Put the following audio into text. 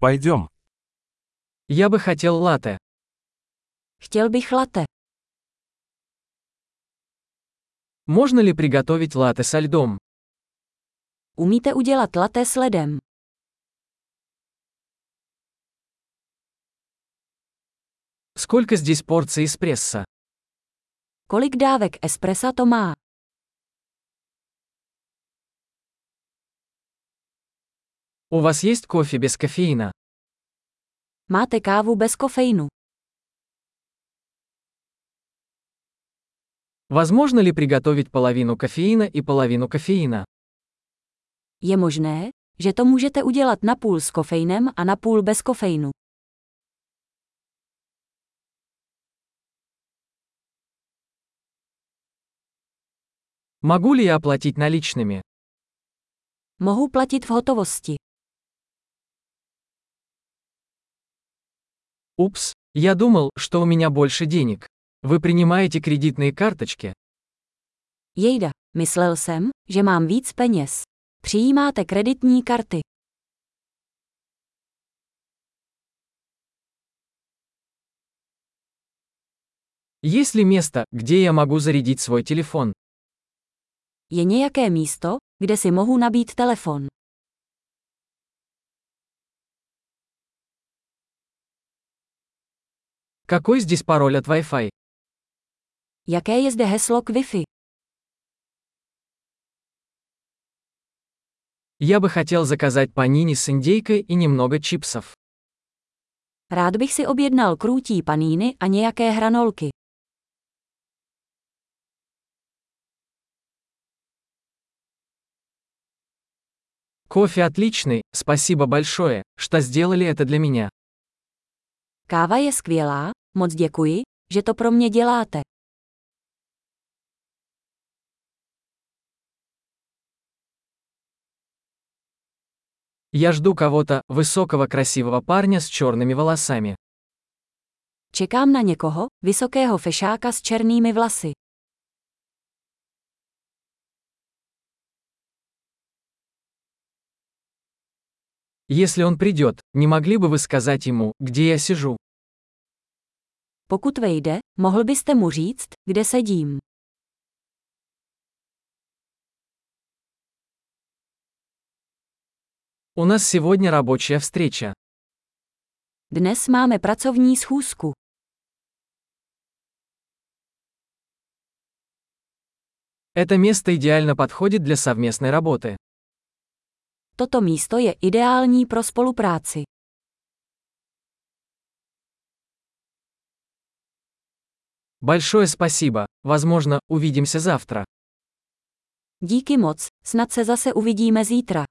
Пойдем. Я бы хотел латте. Chtěl bych latte. Можно ли приготовить латте со льдом? Umíte udělat latte s ledem? Сколько здесь порций эспрессо? Kolik dávek espressa to má? У вас есть кофе без кофеина? Máte kávu bez kofeinu. Возможно ли приготовить половину кофеина и половину кофеина? Je možné, že to můžete udělat napůl s kofeinem a napůl bez kofeinu. Могу ли я оплатить наличными? Mohu platit v hotovosti. Упс, я думал, что у меня больше денег. Вы принимаете кредитные карточки? Jejda, myslel jsem, že mám víc peněz. Přijímáte kreditní karty. Есть ли место, где я могу зарядить свой телефон? Je nějaké místo, kde si mohu nabít telefon. Какой здесь пароль от Wi-Fi? Jaké je zde heslo k Wi-Fi? Я бы хотел заказать панини с индейкой и немного чипсов. Rád bych si objednal krůtí paníny a nějaké hranolky. Кофе отличный, спасибо большое, что сделали это для меня. Káva je skvělá, moc děkuji, že to pro mě děláte. Я жду кого-то, высокого красивого парня с черными волосами. Čekám na někoho, vysokého fešáka s černými vlasy. Если он придет, не могли бы вы сказать ему, где я сижу? Pokud vejde, mohl byste mu říct, kde sedím. У нас сегодня рабочая встреча. Dnes máme pracovní schůzku. Это место идеально подходит для совместной работы. Toto místo je ideální pro spolupráci. Большое спасибо. Возможно, увидимся завтра. Díky moc, snad se zase uvidíme zítra.